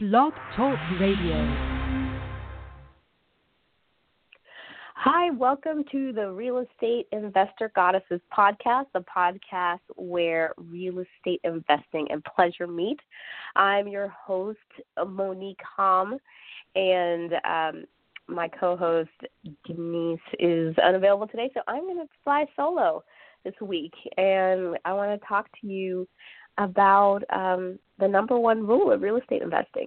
Blog Talk Radio. Hi, welcome to the Real Estate Investor Goddesses podcast, the podcast where real estate investing and pleasure meet. I'm your host, Monick Halm, and um, my co host, Denise, is unavailable today, so I'm going to fly solo this week. And I want to talk to you about um, the number one rule of real estate investing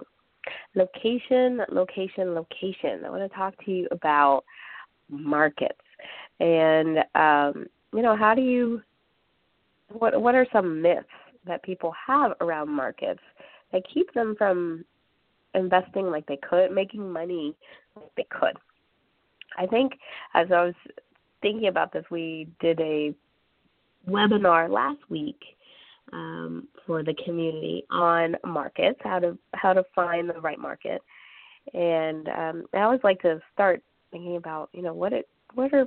location, location, location. I want to talk to you about markets and um, you know how do you what what are some myths that people have around markets that keep them from investing like they could, making money like they could. I think as I was thinking about this, we did a webinar last week um, for the community on markets, how to how to find the right market. And um, I always like to start thinking about, you know, what it what are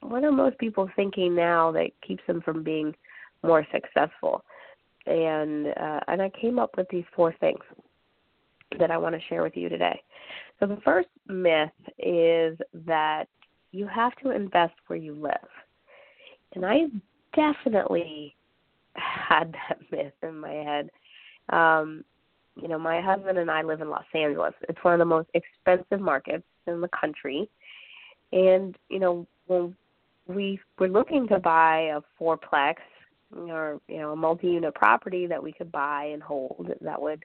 what are most people thinking now that keeps them from being more successful? And uh, and I came up with these four things that I want to share with you today. So the first myth is that you have to invest where you live. And I definitely had that myth in my head. Um, you know, my husband and I live in Los Angeles. It's one of the most expensive markets in the country. And, you know, when we were looking to buy a fourplex or, you know, a multi unit property that we could buy and hold that would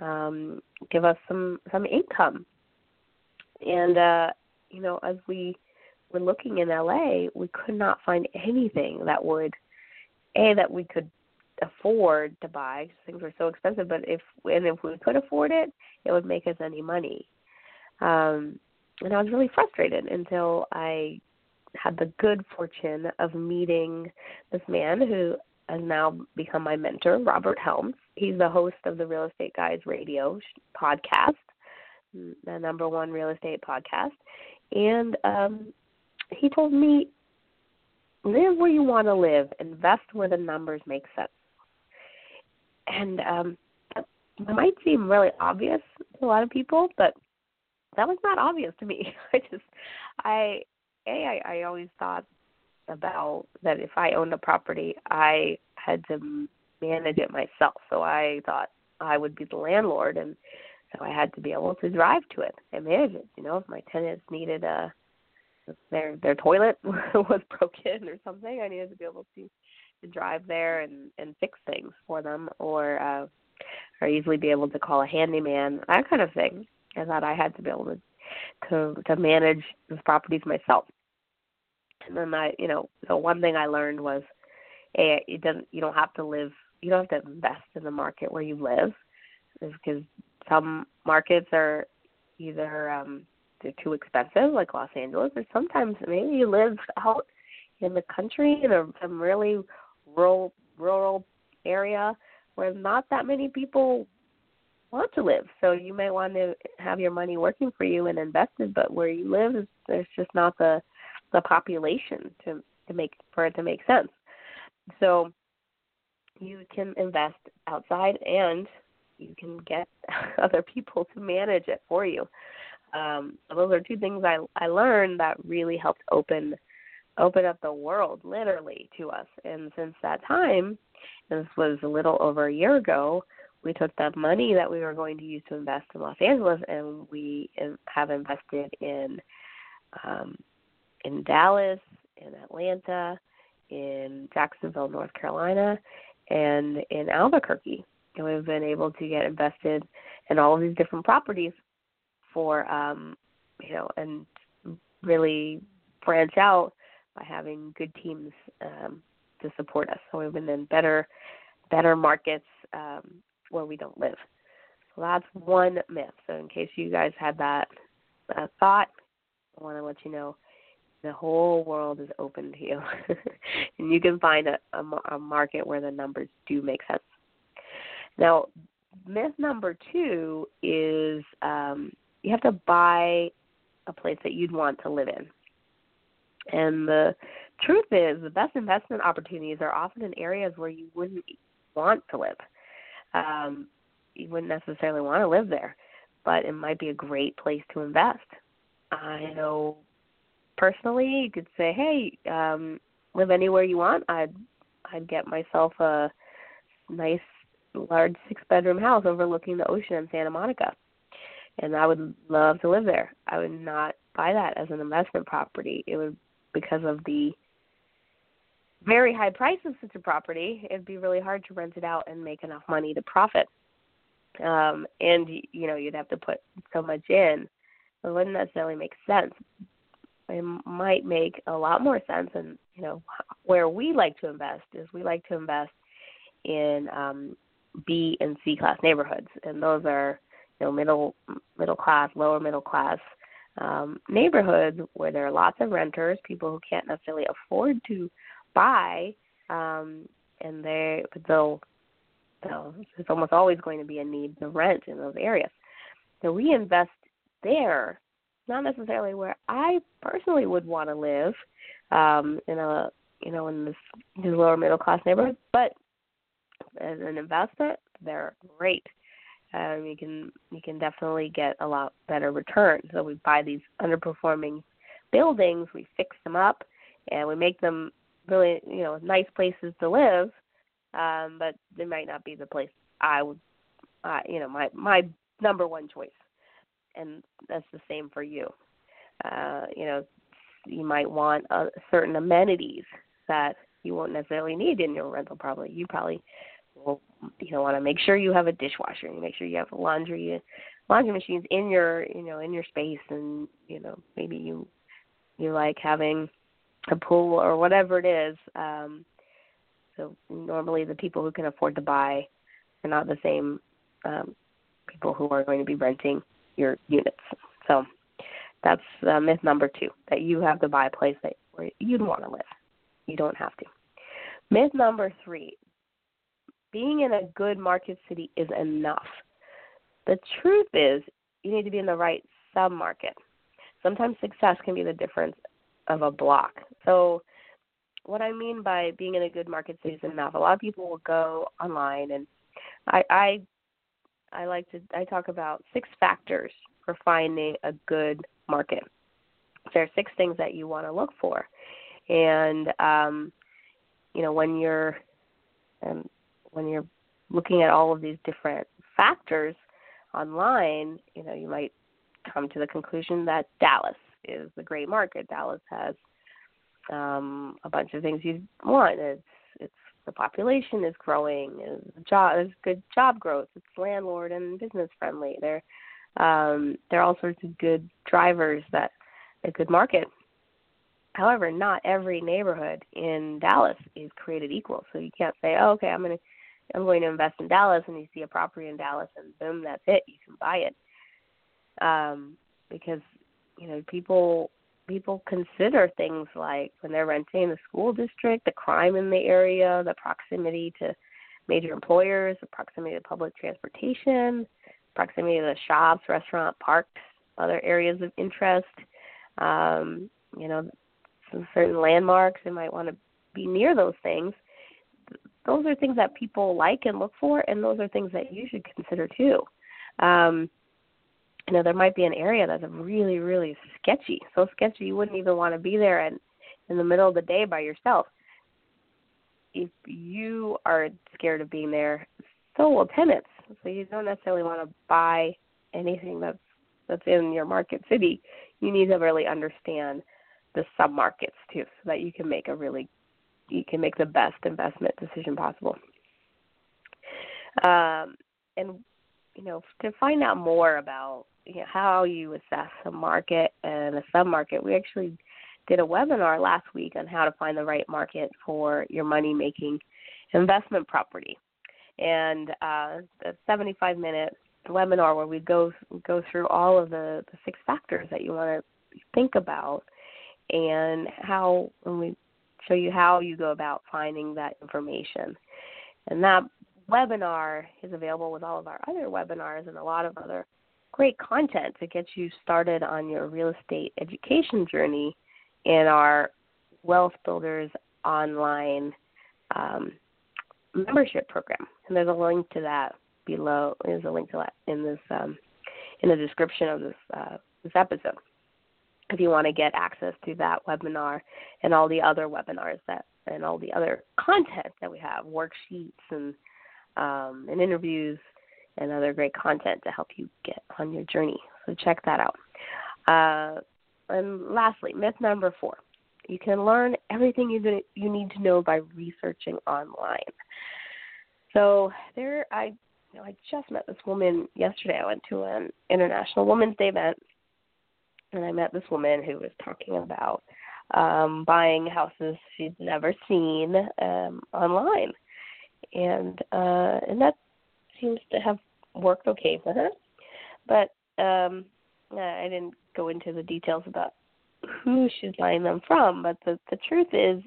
um give us some some income. And uh, you know, as we were looking in LA, we could not find anything that would a that we could afford to buy things were so expensive. But if and if we could afford it, it would make us any money. Um, and I was really frustrated until I had the good fortune of meeting this man who has now become my mentor, Robert Helms. He's the host of the Real Estate Guys Radio podcast, the number one real estate podcast. And um, he told me live where you want to live, invest where the numbers make sense. And um, that might seem really obvious to a lot of people, but that was not obvious to me. I just, I, a, I, I always thought about that if I owned a property, I had to manage it myself. So I thought I would be the landlord, and so I had to be able to drive to it and manage it. You know, if my tenants needed a their their toilet was broken or something, I needed to be able to to drive there and and fix things for them, or uh, or easily be able to call a handyman, that kind of thing. I thought I had to be able to to to manage those properties myself. And then I, you know, the one thing I learned was, hey, it doesn't. You don't have to live. You don't have to invest in the market where you live, because some markets are either um they're too expensive, like Los Angeles, or sometimes maybe you live out in the country in a some really rural rural area where not that many people want to live. So you may want to have your money working for you and invested, but where you live, there's just not the the population to to make for it to make sense. So you can invest outside and you can get other people to manage it for you um, those are two things I I learned that really helped open open up the world literally to us. And since that time, this was a little over a year ago, we took that money that we were going to use to invest in Los Angeles, and we have invested in um, in Dallas, in Atlanta, in Jacksonville, North Carolina, and in Albuquerque. And we've been able to get invested in all of these different properties for um, you know, and really branch out by having good teams um, to support us. So we've been in better better markets um, where we don't live. So that's one myth. So in case you guys had that uh, thought, I want to let you know the whole world is open to you, and you can find a, a, a market where the numbers do make sense. Now, myth number two is um, you have to buy a place that you'd want to live in. And the truth is, the best investment opportunities are often in areas where you wouldn't want to live. Um, you wouldn't necessarily want to live there, but it might be a great place to invest. I know personally, you could say, "Hey, um, live anywhere you want." I'd I'd get myself a nice large six bedroom house overlooking the ocean in Santa Monica. And I would love to live there. I would not buy that as an investment property. It would because of the very high price of such a property, it'd be really hard to rent it out and make enough money to profit. Um, and you know, you'd have to put so much in. It wouldn't necessarily make sense. It might make a lot more sense and you know, where we like to invest is we like to invest in um B and C class neighborhoods, and those are you know middle middle class, lower middle class um, neighborhoods where there are lots of renters, people who can't necessarily afford to buy, um, and they they'll, they'll there's almost always going to be a need to rent in those areas. So we invest there, not necessarily where I personally would want to live, um, in a you know in this, this lower middle class neighborhood, but as an investment, they're great. Um, you can you can definitely get a lot better return. So we buy these underperforming buildings, we fix them up, and we make them really you know nice places to live. Um, but they might not be the place I would, uh, you know, my my number one choice, and that's the same for you. Uh, you know, you might want uh, certain amenities that you won't necessarily need in your rental property. You probably will you know want to make sure you have a dishwasher and make sure you have laundry laundry machines in your you know in your space and you know maybe you you like having a pool or whatever it is um so normally the people who can afford to buy are not the same um people who are going to be renting your units. So that's uh, myth number two that you have to buy a place that where you'd want to live. You don't have to. Myth number three being in a good market city is enough. The truth is, you need to be in the right submarket. Sometimes success can be the difference of a block. So, what I mean by being in a good market city is enough. A lot of people will go online, and I, I, I like to. I talk about six factors for finding a good market. There are six things that you want to look for, and um, you know when you're um, when you're looking at all of these different factors online, you know, you might come to the conclusion that Dallas is a great market. Dallas has um, a bunch of things you want. It's it's the population is growing. Is job there's good job growth. It's landlord and business friendly. There um, there are all sorts of good drivers that a good market. However, not every neighborhood in Dallas is created equal. So you can't say, oh, okay, I'm going to I'm going to invest in Dallas, and you see a property in Dallas, and boom, that's it. You can buy it. Um, because you know people people consider things like when they're renting the school district, the crime in the area, the proximity to major employers, the proximity to public transportation, proximity to the shops, restaurant, parks, other areas of interest. Um, you know, some certain landmarks. They might want to be near those things those are things that people like and look for, and those are things that you should consider too. Um, you know, there might be an area that's really, really sketchy, so sketchy you wouldn't even want to be there and in the middle of the day by yourself. If you are scared of being there, so will tenants. So you don't necessarily want to buy anything that's that's in your market city. You need to really understand the submarkets too, so that you can make a really you can make the best investment decision possible. Um, and you know, to find out more about you know, how you assess a market and a submarket, we actually did a webinar last week on how to find the right market for your money making investment property. And uh, the 75 minute webinar where we go go through all of the, the six factors that you want to think about and how when we show you how you go about finding that information. And that webinar is available with all of our other webinars and a lot of other great content to get you started on your real estate education journey in our Wealth Builders online um, membership program. And there's a link to that below. There's a link to that in this um, in the description of this uh, this episode. If you want to get access to that webinar and all the other webinars that and all the other content that we have, worksheets and um, and interviews and other great content to help you get on your journey. So check that out. Uh, and lastly, myth number four: you can learn everything you you need to know by researching online. So there, I you know, I just met this woman yesterday. I went to an International Women's Day event, and I met this woman who was talking about um, buying houses she'd never seen um, online, and uh, and that seems to have worked okay for her. But um, I didn't go into the details about who she's buying them from. But the the truth is,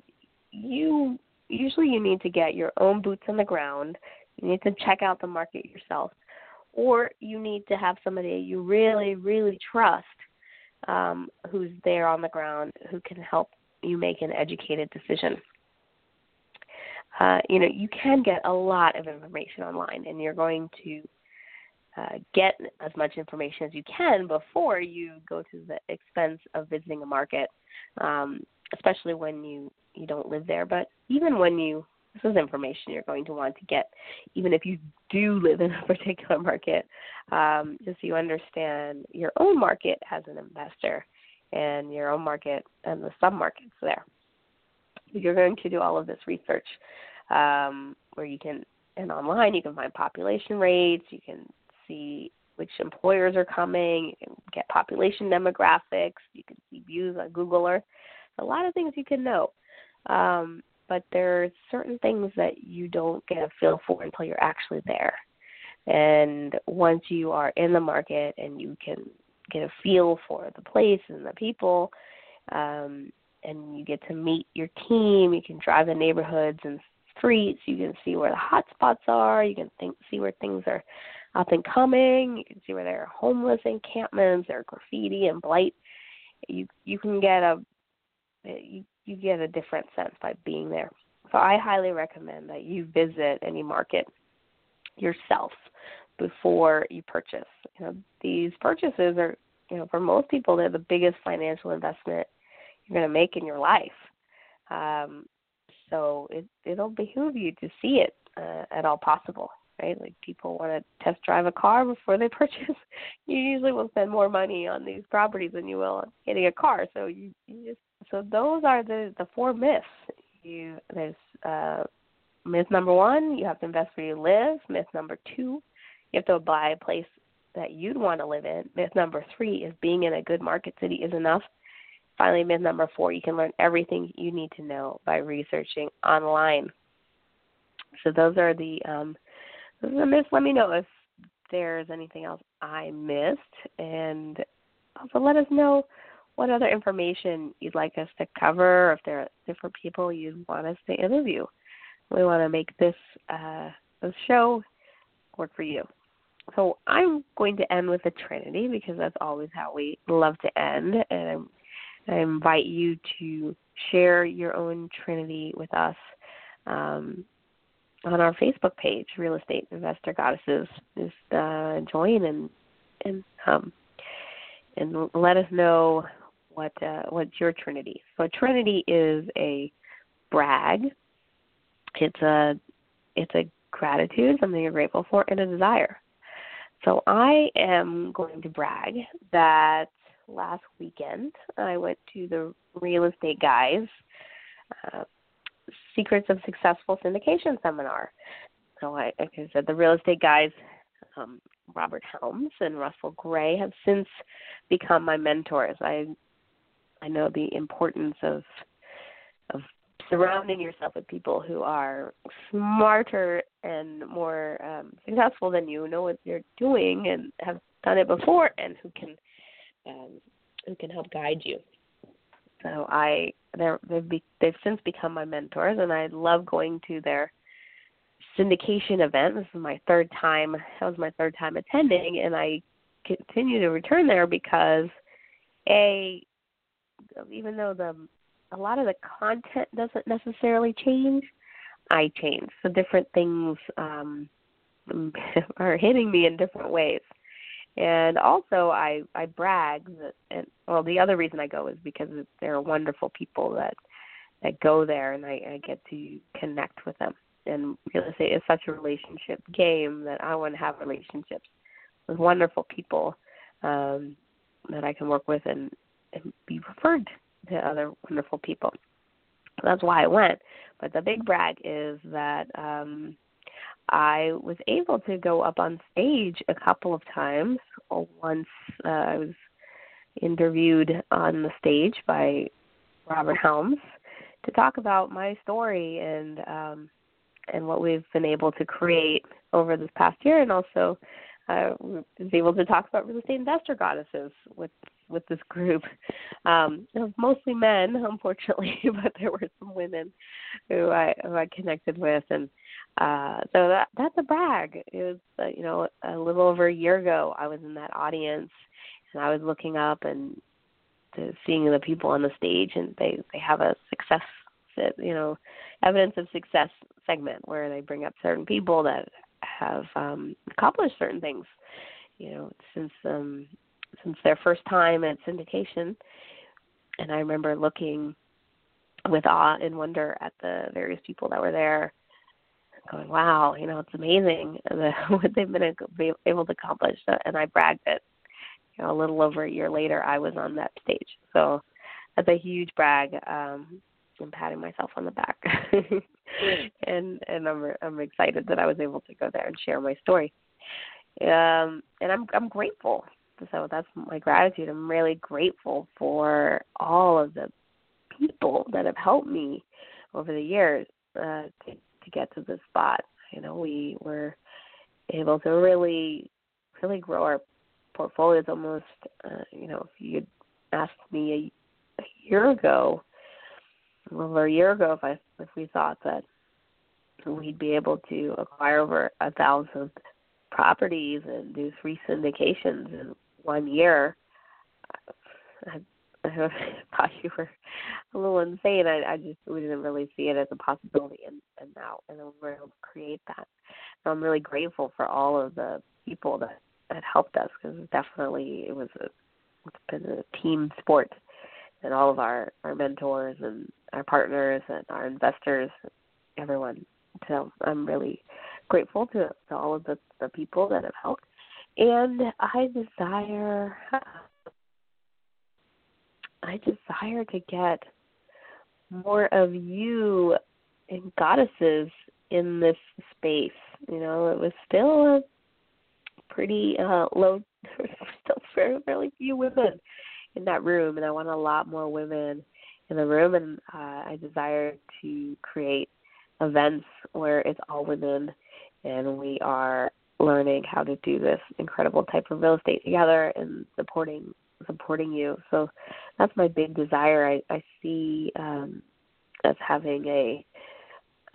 you usually you need to get your own boots on the ground. You need to check out the market yourself, or you need to have somebody you really really trust um, who's there on the ground who can help you make an educated decision. Uh, you know, you can get a lot of information online, and you're going to uh, get as much information as you can before you go to the expense of visiting a market, um, especially when you you don't live there. But even when you this is information you're going to want to get, even if you do live in a particular market, um, just so you understand your own market as an investor and your own market and the sub markets there. You're going to do all of this research um, where you can, and online you can find population rates, you can see which employers are coming, you can get population demographics, you can see views on Google Earth. A lot of things you can know. Um, but there are certain things that you don't get a feel for until you're actually there. And once you are in the market and you can get a feel for the place and the people, um, and you get to meet your team, you can drive the neighborhoods and streets, you can see where the hot spots are, you can think see where things are up and coming, you can see where there are homeless encampments, there are graffiti and blight. You you can get a you you get a different sense by being there. So I highly recommend that you visit any market yourself before you purchase. You know, these purchases are, you know, for most people they're the biggest financial investment you're going to make in your life. Um, so it it'll behoove you to see it uh, at all possible, right? Like people want to test drive a car before they purchase. you usually will spend more money on these properties than you will on getting a car. So you, you just so those are the the four myths. You there's uh, myth number one, you have to invest where you live. Myth number two, you have to buy a place that you'd want to live in. Myth number three is being in a good market city is enough. Finally, myth number four, you can learn everything you need to know by researching online. So those are the um, the myths. Let me know if there's anything else I missed, and also let us know what other information you'd like us to cover, or if there are different people you'd want us to interview. We want to make this uh, this show work for you. So I'm going to end with a Trinity because that's always how we love to end, and I invite you to share your own Trinity with us um, on our Facebook page, Real Estate Investor Goddesses. Just uh, join and and um, and let us know what uh, what's your Trinity. So Trinity is a brag. It's a it's a gratitude, something you're grateful for, and a desire. So I am going to brag that last weekend I went to the Real Estate Guys uh, Secrets of Successful Syndication seminar. So I, like I said, the Real Estate Guys um, Robert Helms and Russell Gray have since become my mentors. I I know the importance of of surrounding yourself with people who are smarter and more um, successful than you, know what they're doing, and have done it before, and who can um, who can help guide you. So I they're, they've be, they've since become my mentors, and I love going to their syndication event. This is my third time. That was my third time attending, and I continue to return there because a even though the a lot of the content doesn't necessarily change, I change. So different things um, are hitting me in different ways. And also, I I brag that, and well, the other reason I go is because there are wonderful people that that go there, and I, I get to connect with them. And real estate is such a relationship game that I want to have relationships with wonderful people um, that I can work with and, and be referred to other wonderful people. That's why I went. But the big brag is that um, I was able to go up on stage a couple of times. Once uh, I was interviewed on the stage by Robert Helms to talk about my story and um, and what we've been able to create over this past year, and also uh, was able to talk about real estate investor goddesses with with this group. Um, mostly men, unfortunately, but there were some women who I who I connected with, and uh, so that that's a brag. It was uh, you know a little over a year ago I was in that audience, and I was looking up and seeing the people on the stage, and they they have a success you know evidence of success segment where they bring up certain people that have um accomplished certain things. You know since um since their first time at syndication. And i remember looking with awe and wonder at the various people that were there going wow you know it's amazing the, what they've been able to accomplish and i bragged that you know a little over a year later i was on that stage so that's a huge brag um I'm patting myself on the back, and and I'm I'm excited that I was able to go there and share my story. Um, and I'm I'm grateful. So that's my gratitude. I'm really grateful for all of the people that have helped me over the years uh, to to get to this spot. You know, we were able to really really grow our portfolios almost. Uh, you know, if you'd asked me a, a year ago over a year ago if I if we thought that we'd be able to acquire over a thousand properties and do three syndications in one year. I, I thought you were a little insane. I, I just we didn't really see it as a possibility, and and now and we're able to create that. So I'm really grateful for all of the people that that helped us because definitely it was a it's been a team sport and all of our our mentors and our partners and our investors, everyone. So I'm really grateful to, to all of the, the people that have helped. And I desire I desire to get more of you and goddesses in this space. You know, it was still a pretty uh low still very very few women in that room, and I want a lot more women in the room. And uh, I desire to create events where it's all women, and we are learning how to do this incredible type of real estate together and supporting supporting you. So that's my big desire. I, I see um, as having a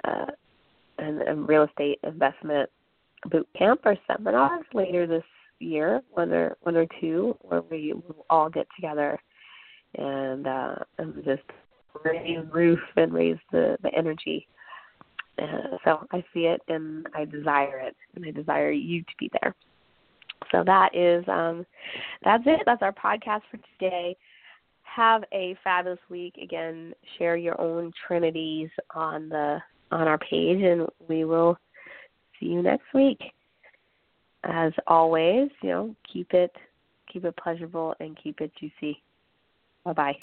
uh, an, a real estate investment boot camp or seminars later this year, one or one or two, where we will all get together and uh, and just raise the roof and raise the the energy. Uh, so I see it and I desire it, and I desire you to be there. So that is um, that's it. That's our podcast for today. Have a fabulous week. Again, share your own trinities on the on our page, and we will see you next week as always, you know, keep it keep it pleasurable and keep it juicy. Bye bye.